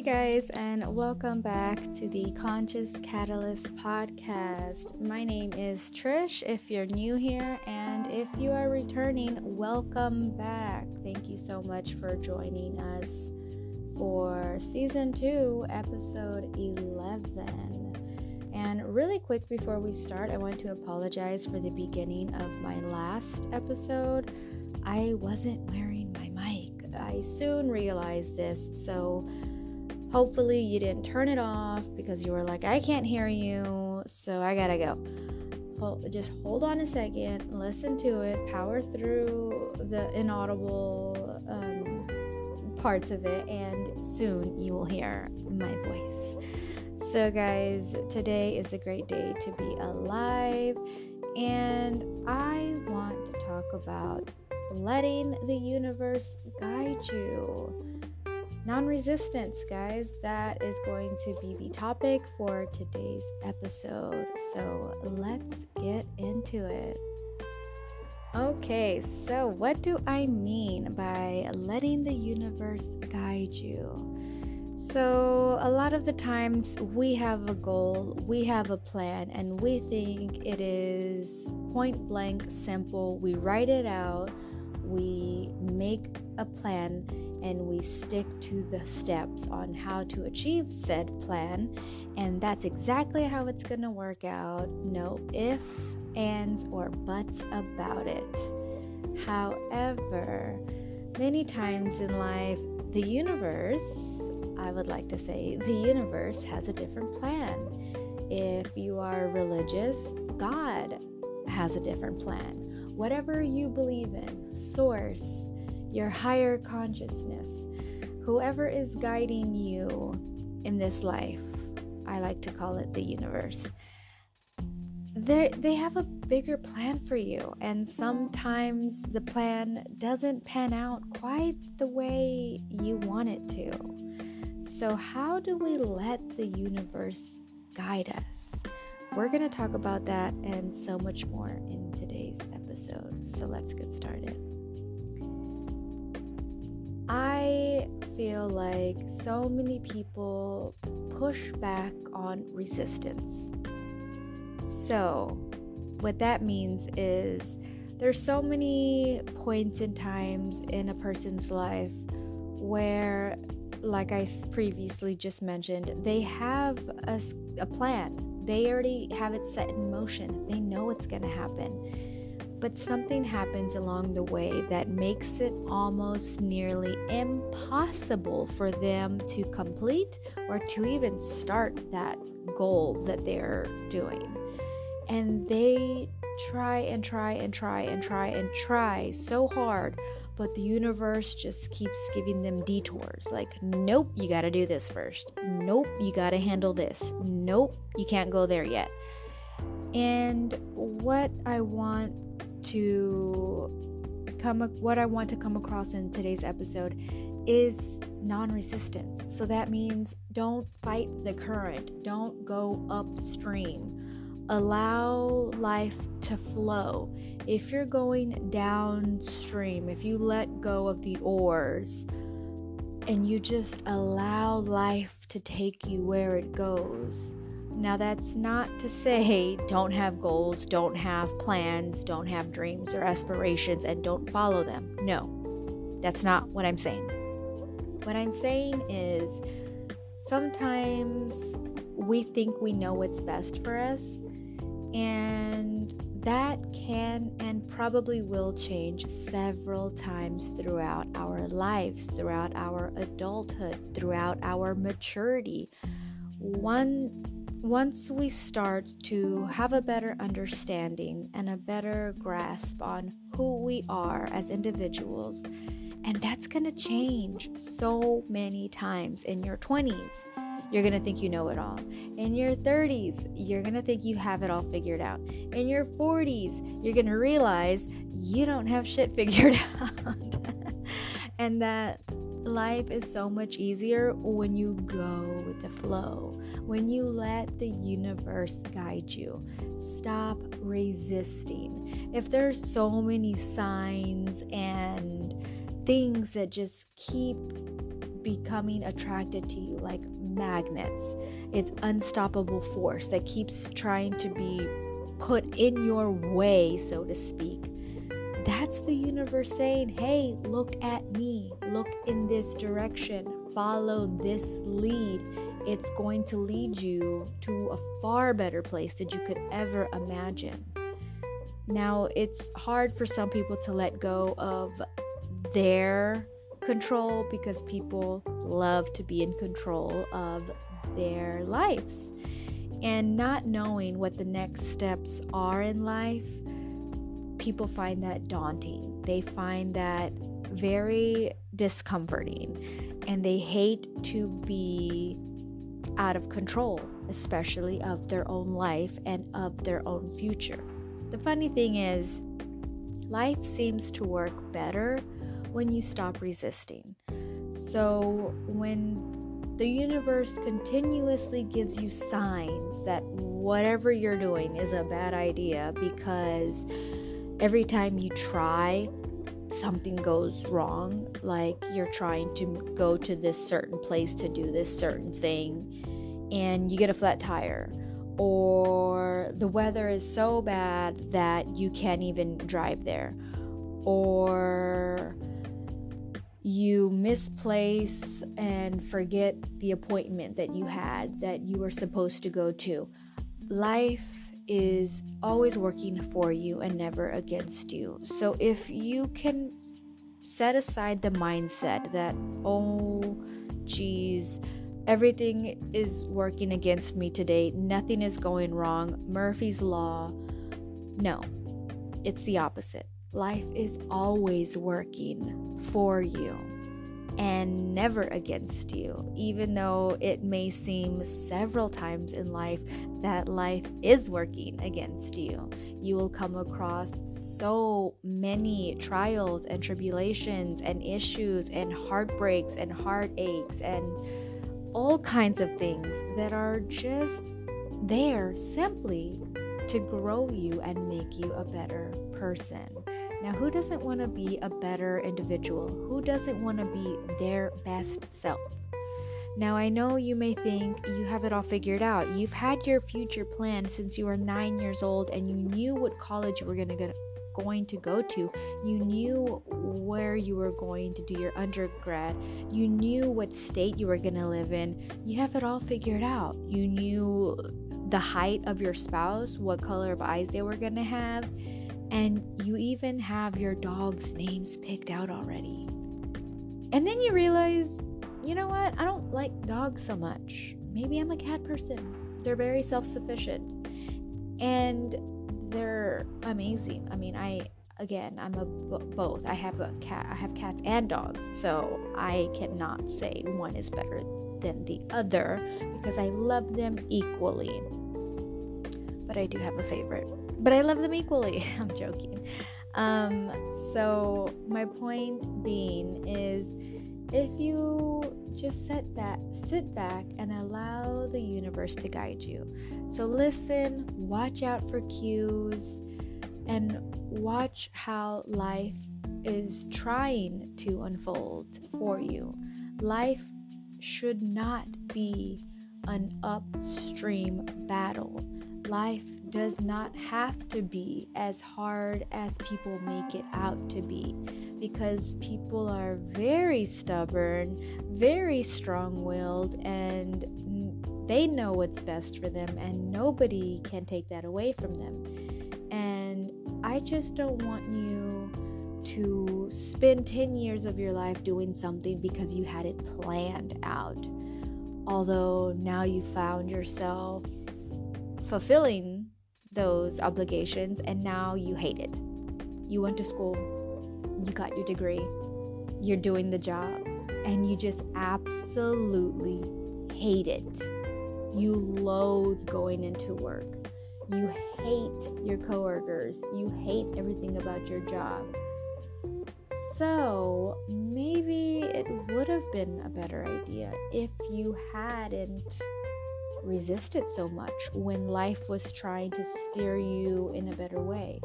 Hey guys, and welcome back to the Conscious Catalyst podcast. My name is Trish. If you're new here, and if you are returning, welcome back. Thank you so much for joining us for season two, episode 11. And really quick before we start, I want to apologize for the beginning of my last episode. I wasn't wearing my mic. I soon realized this, so Hopefully, you didn't turn it off because you were like, I can't hear you, so I gotta go. Hold, just hold on a second, listen to it, power through the inaudible um, parts of it, and soon you will hear my voice. So, guys, today is a great day to be alive, and I want to talk about letting the universe guide you non resistance, guys. That is going to be the topic for today's episode. So let's get into it. Okay, so what do I mean by letting the universe guide you? So, a lot of the times we have a goal, we have a plan, and we think it is point blank simple. We write it out, we make a plan, and we stick to the steps on how to achieve said plan. And that's exactly how it's going to work out. No if, ands, or buts about it. However, many times in life, the universe, I would like to say, the universe has a different plan. If you are religious, God has a different plan. Whatever you believe in, source, your higher consciousness, whoever is guiding you in this life, I like to call it the universe. They they have a bigger plan for you and sometimes the plan doesn't pan out quite the way you want it to. So how do we let the universe guide us? We're going to talk about that and so much more in today's episode. So let's get started. I feel like so many people push back on resistance. So, what that means is there's so many points and times in a person's life where like I previously just mentioned, they have a, a plan. They already have it set in motion. They know it's going to happen but something happens along the way that makes it almost nearly impossible for them to complete or to even start that goal that they're doing. And they try and try and try and try and try so hard, but the universe just keeps giving them detours like, nope, you gotta do this first. Nope, you gotta handle this. Nope, you can't go there yet. And what I want to come what I want to come across in today's episode is non-resistance. So that means don't fight the current. Don't go upstream. Allow life to flow. If you're going downstream, if you let go of the oars and you just allow life to take you where it goes, now, that's not to say don't have goals, don't have plans, don't have dreams or aspirations, and don't follow them. No, that's not what I'm saying. What I'm saying is sometimes we think we know what's best for us, and that can and probably will change several times throughout our lives, throughout our adulthood, throughout our maturity. One once we start to have a better understanding and a better grasp on who we are as individuals, and that's going to change so many times in your 20s. You're going to think you know it all. In your 30s, you're going to think you have it all figured out. In your 40s, you're going to realize you don't have shit figured out. and that life is so much easier when you go with the flow, when you let the universe guide you. Stop resisting. If there's so many signs and things that just keep becoming attracted to you like magnets. It's unstoppable force that keeps trying to be put in your way, so to speak. That's the universe saying, hey, look at me, look in this direction, follow this lead. It's going to lead you to a far better place than you could ever imagine. Now, it's hard for some people to let go of their control because people love to be in control of their lives. And not knowing what the next steps are in life, people find that daunting. They find that very discomforting and they hate to be out of control, especially of their own life and of their own future. The funny thing is, life seems to work better when you stop resisting. So, when the universe continuously gives you signs that whatever you're doing is a bad idea because every time you try, something goes wrong, like you're trying to go to this certain place to do this certain thing, and you get a flat tire, or the weather is so bad that you can't even drive there, or you misplace and forget the appointment that you had that you were supposed to go to. Life is always working for you and never against you. So if you can set aside the mindset that, oh, geez, everything is working against me today, nothing is going wrong, Murphy's Law. No, it's the opposite. Life is always working for you and never against you, even though it may seem several times in life that life is working against you. You will come across so many trials and tribulations and issues and heartbreaks and heartaches and all kinds of things that are just there simply to grow you and make you a better person. Now, who doesn't want to be a better individual? Who doesn't want to be their best self? Now, I know you may think you have it all figured out. You've had your future plan since you were nine years old and you knew what college you were going to go going to go to. You knew where you were going to do your undergrad. You knew what state you were going to live in. You have it all figured out. You knew the height of your spouse, what color of eyes they were going to have and you even have your dog's names picked out already. And then you realize, you know what? I don't like dogs so much. Maybe I'm a cat person. They're very self sufficient and they're amazing. I mean, I again, I'm a b- both. I have a cat. I have cats and dogs, so I cannot say one is better than the other because I love them equally. But I do have a favorite but I love them equally. I'm joking. Um, so my point being is if you just sit back sit back and allow the universe to guide you. So listen, watch out for cues and watch how life is trying to unfold for you. Life should not be an upstream battle. Life does not have to be as hard as people make it out to be because people are very stubborn, very strong willed, and they know what's best for them, and nobody can take that away from them. And I just don't want you to spend 10 years of your life doing something because you had it planned out. Although now you found yourself fulfilling those obligations and now you hate it. You went to school, you got your degree, you're doing the job, and you just absolutely hate it. You loathe going into work. You hate your coworkers. You hate everything about your job. So, maybe it would have been a better idea if you hadn't resist it so much when life was trying to steer you in a better way.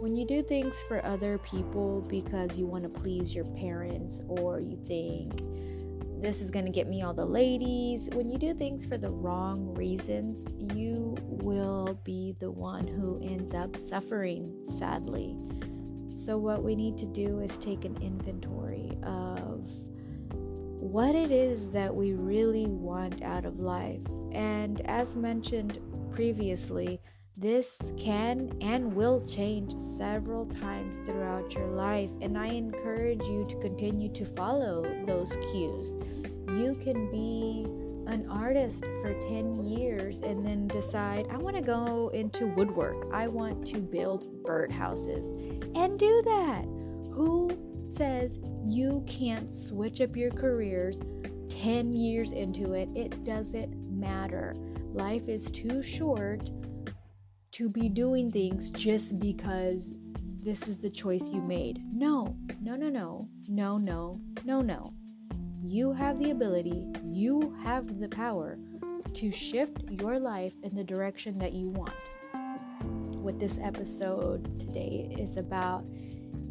When you do things for other people because you want to please your parents or you think this is going to get me all the ladies. When you do things for the wrong reasons, you will be the one who ends up suffering, sadly. So, what we need to do is take an inventory of what it is that we really want out of life. And as mentioned previously, this can and will change several times throughout your life, and I encourage you to continue to follow those cues. You can be an artist for 10 years and then decide, I want to go into woodwork, I want to build birdhouses, and do that. Who says you can't switch up your careers 10 years into it? It doesn't matter. Life is too short to be doing things just because this is the choice you made. No, no, no, no, no, no, no, no. You have the ability, you have the power to shift your life in the direction that you want. What this episode today is about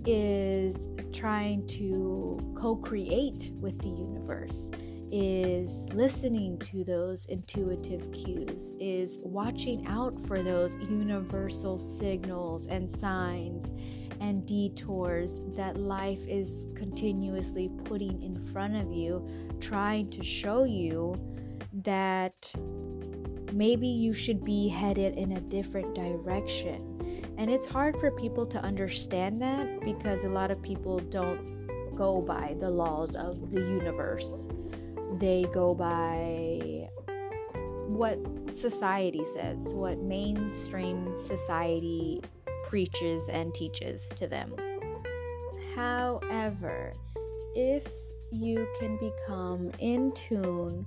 is trying to co create with the universe is listening to those intuitive cues, is watching out for those universal signals and signs and detours that life is continuously putting in front of you, trying to show you that maybe you should be headed in a different direction. And it's hard for people to understand that because a lot of people don't go by the laws of the universe they go by what society says, what mainstream society preaches and teaches to them. However, if you can become in tune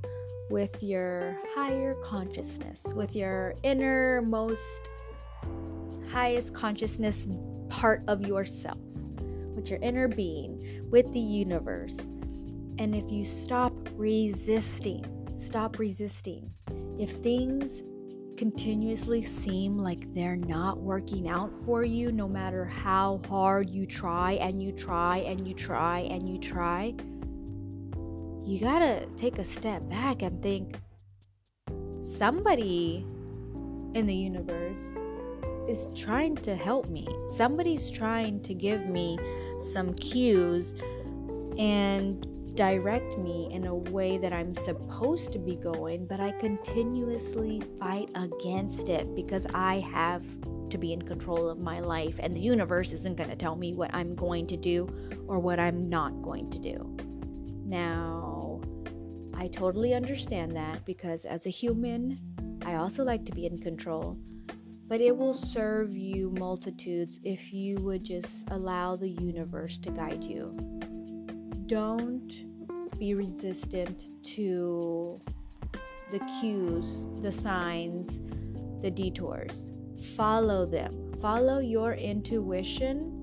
with your higher consciousness, with your innermost, highest consciousness part of yourself, with your inner being, with the universe, and if you stop resisting, stop resisting. If things continuously seem like they're not working out for you, no matter how hard you try and you try and you try and you try, you gotta take a step back and think somebody in the universe is trying to help me. Somebody's trying to give me some cues and direct me in a way that I'm supposed to be going, but I continuously fight against it because I have to be in control of my life, and the universe isn't going to tell me what I'm going to do or what I'm not going to do. Now, I totally understand that because as a human, I also like to be in control. But it will serve you multitudes if you would just allow the universe to guide you don't be resistant to the cues, the signs, the detours. Follow them. Follow your intuition,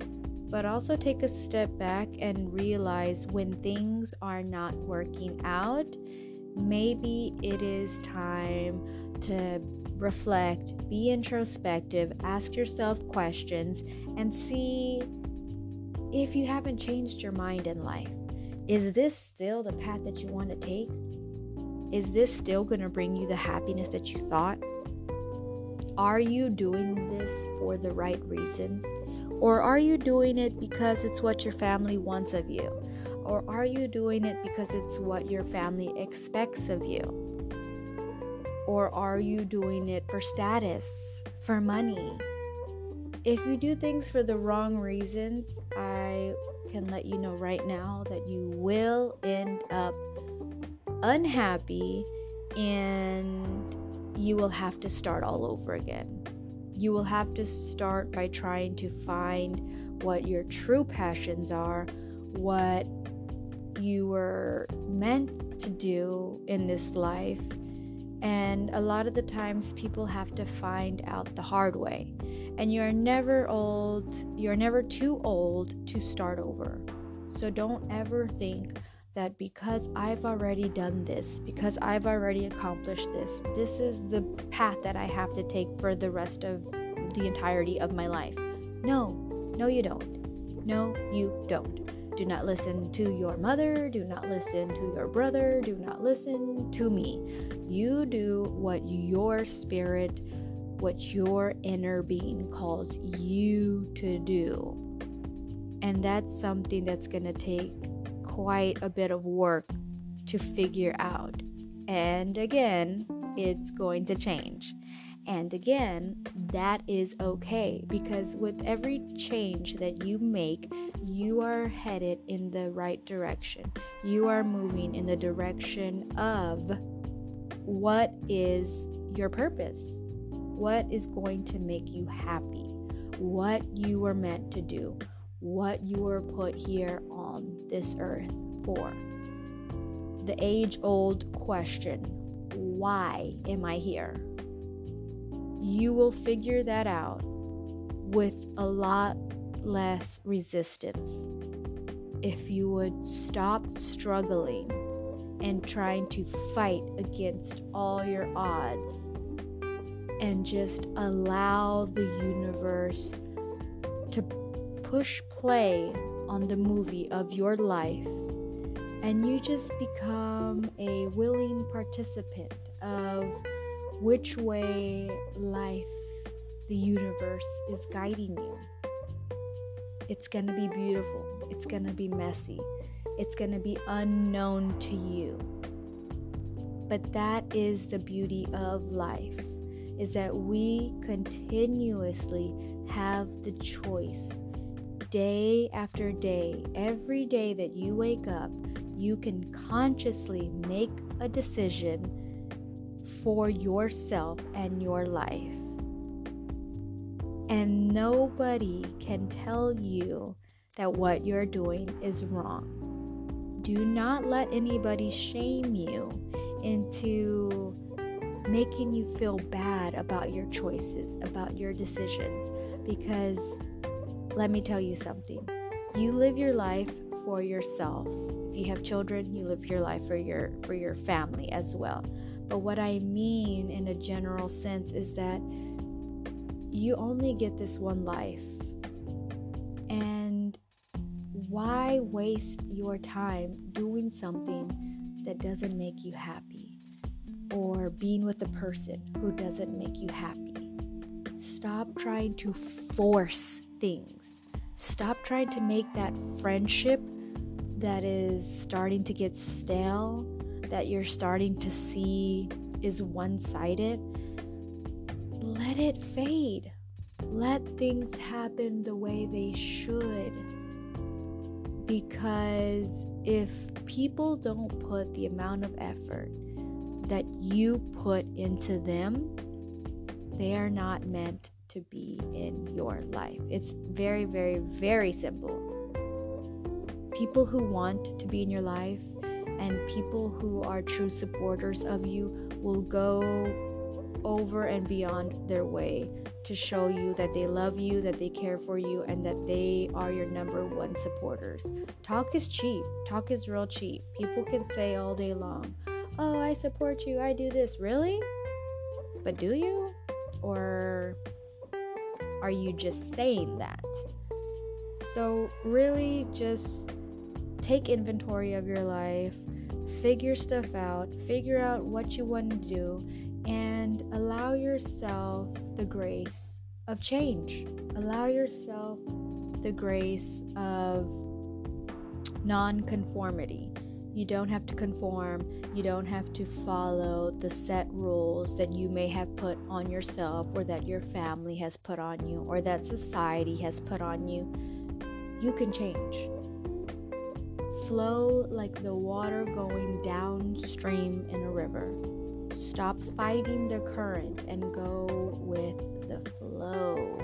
but also take a step back and realize when things are not working out, maybe it is time to reflect, be introspective, ask yourself questions, and see if you haven't changed your mind in life. Is this still the path that you want to take? Is this still going to bring you the happiness that you thought? Are you doing this for the right reasons? Or are you doing it because it's what your family wants of you? Or are you doing it because it's what your family expects of you? Or are you doing it for status, for money? If you do things for the wrong reasons, I can let you know right now that you will end up unhappy and you will have to start all over again. You will have to start by trying to find what your true passions are, what you were meant to do in this life. And a lot of the times, people have to find out the hard way and you're never old, you're never too old to start over. So don't ever think that because I've already done this, because I've already accomplished this, this is the path that I have to take for the rest of the entirety of my life. No, no, you don't. No, you don't. Do not listen to your mother. Do not listen to your brother. Do not listen to me. You do what your spirit, what your inner being calls you to do. And that's something that's going to take quite a bit of work to figure out. And again, it's going to change. And again, that is okay because with every change that you make, you are headed in the right direction. You are moving in the direction of what is your purpose, what is going to make you happy, what you were meant to do, what you were put here on this earth for. The age old question why am I here? You will figure that out with a lot less resistance. If you would stop struggling and trying to fight against all your odds and just allow the universe to push play on the movie of your life and you just become a willing participant of which way life, the universe is guiding you. It's going to be beautiful. It's going to be messy. It's going to be unknown to you. But that is the beauty of life is that we continuously have the choice day after day, every day that you wake up, you can consciously make a decision for yourself and your life. And nobody can tell you that what you're doing is wrong. Do not let anybody shame you into making you feel bad about your choices, about your decisions. Because let me tell you something you live your life for yourself. If you have children, you live your life for your for your family as well. But what I mean in a general sense is that you only get this one life. And why waste your time doing something that doesn't make you happy or being with a person who doesn't make you happy? Stop trying to force things. Stop trying to make that friendship that is starting to get stale that you're starting to see is one sided, let it fade. Let things happen the way they should. Because if people don't put the amount of effort that you put into them, they are not meant to be in your life. It's very, very, very simple. People who want to be in your life and people who are true supporters of you will go over and beyond their way to show you that they love you, that they care for you, and that they are your number one supporters. Talk is cheap. Talk is real cheap. People can say all day long, Oh, I support you, I do this. Really? But do you? Or are you just saying that? So, really, just take inventory of your life, figure stuff out, figure out what you want to do, and allow yourself the grace of change. Allow yourself the grace of non-conformity. You don't have to conform. You don't have to follow the set rules that you may have put on yourself, or that your family has put on you, or that society has put on you. You can change flow like the water going downstream in a river. Stop fighting the current and go with the flow.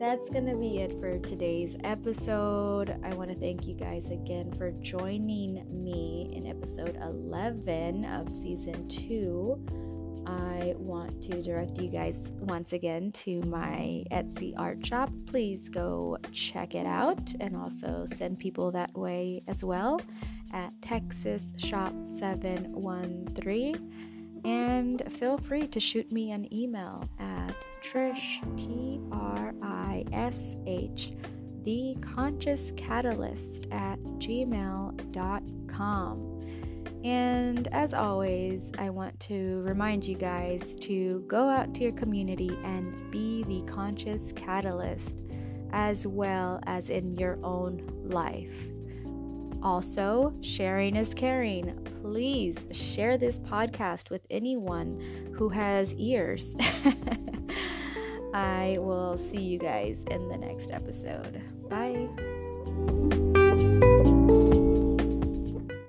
That's going to be it for today's episode. I want to thank you guys again for joining me in episode 11 of season 2 I want to direct you guys once again to my Etsy art shop. Please go check it out and also send people that way as well at Texas Shop 713. And feel free to shoot me an email at Trish, T R I S H, the conscious catalyst at gmail.com. And as always, I want to remind you guys to go out to your community and be the conscious catalyst as well as in your own life. Also, sharing is caring. Please share this podcast with anyone who has ears. I will see you guys in the next episode. Bye.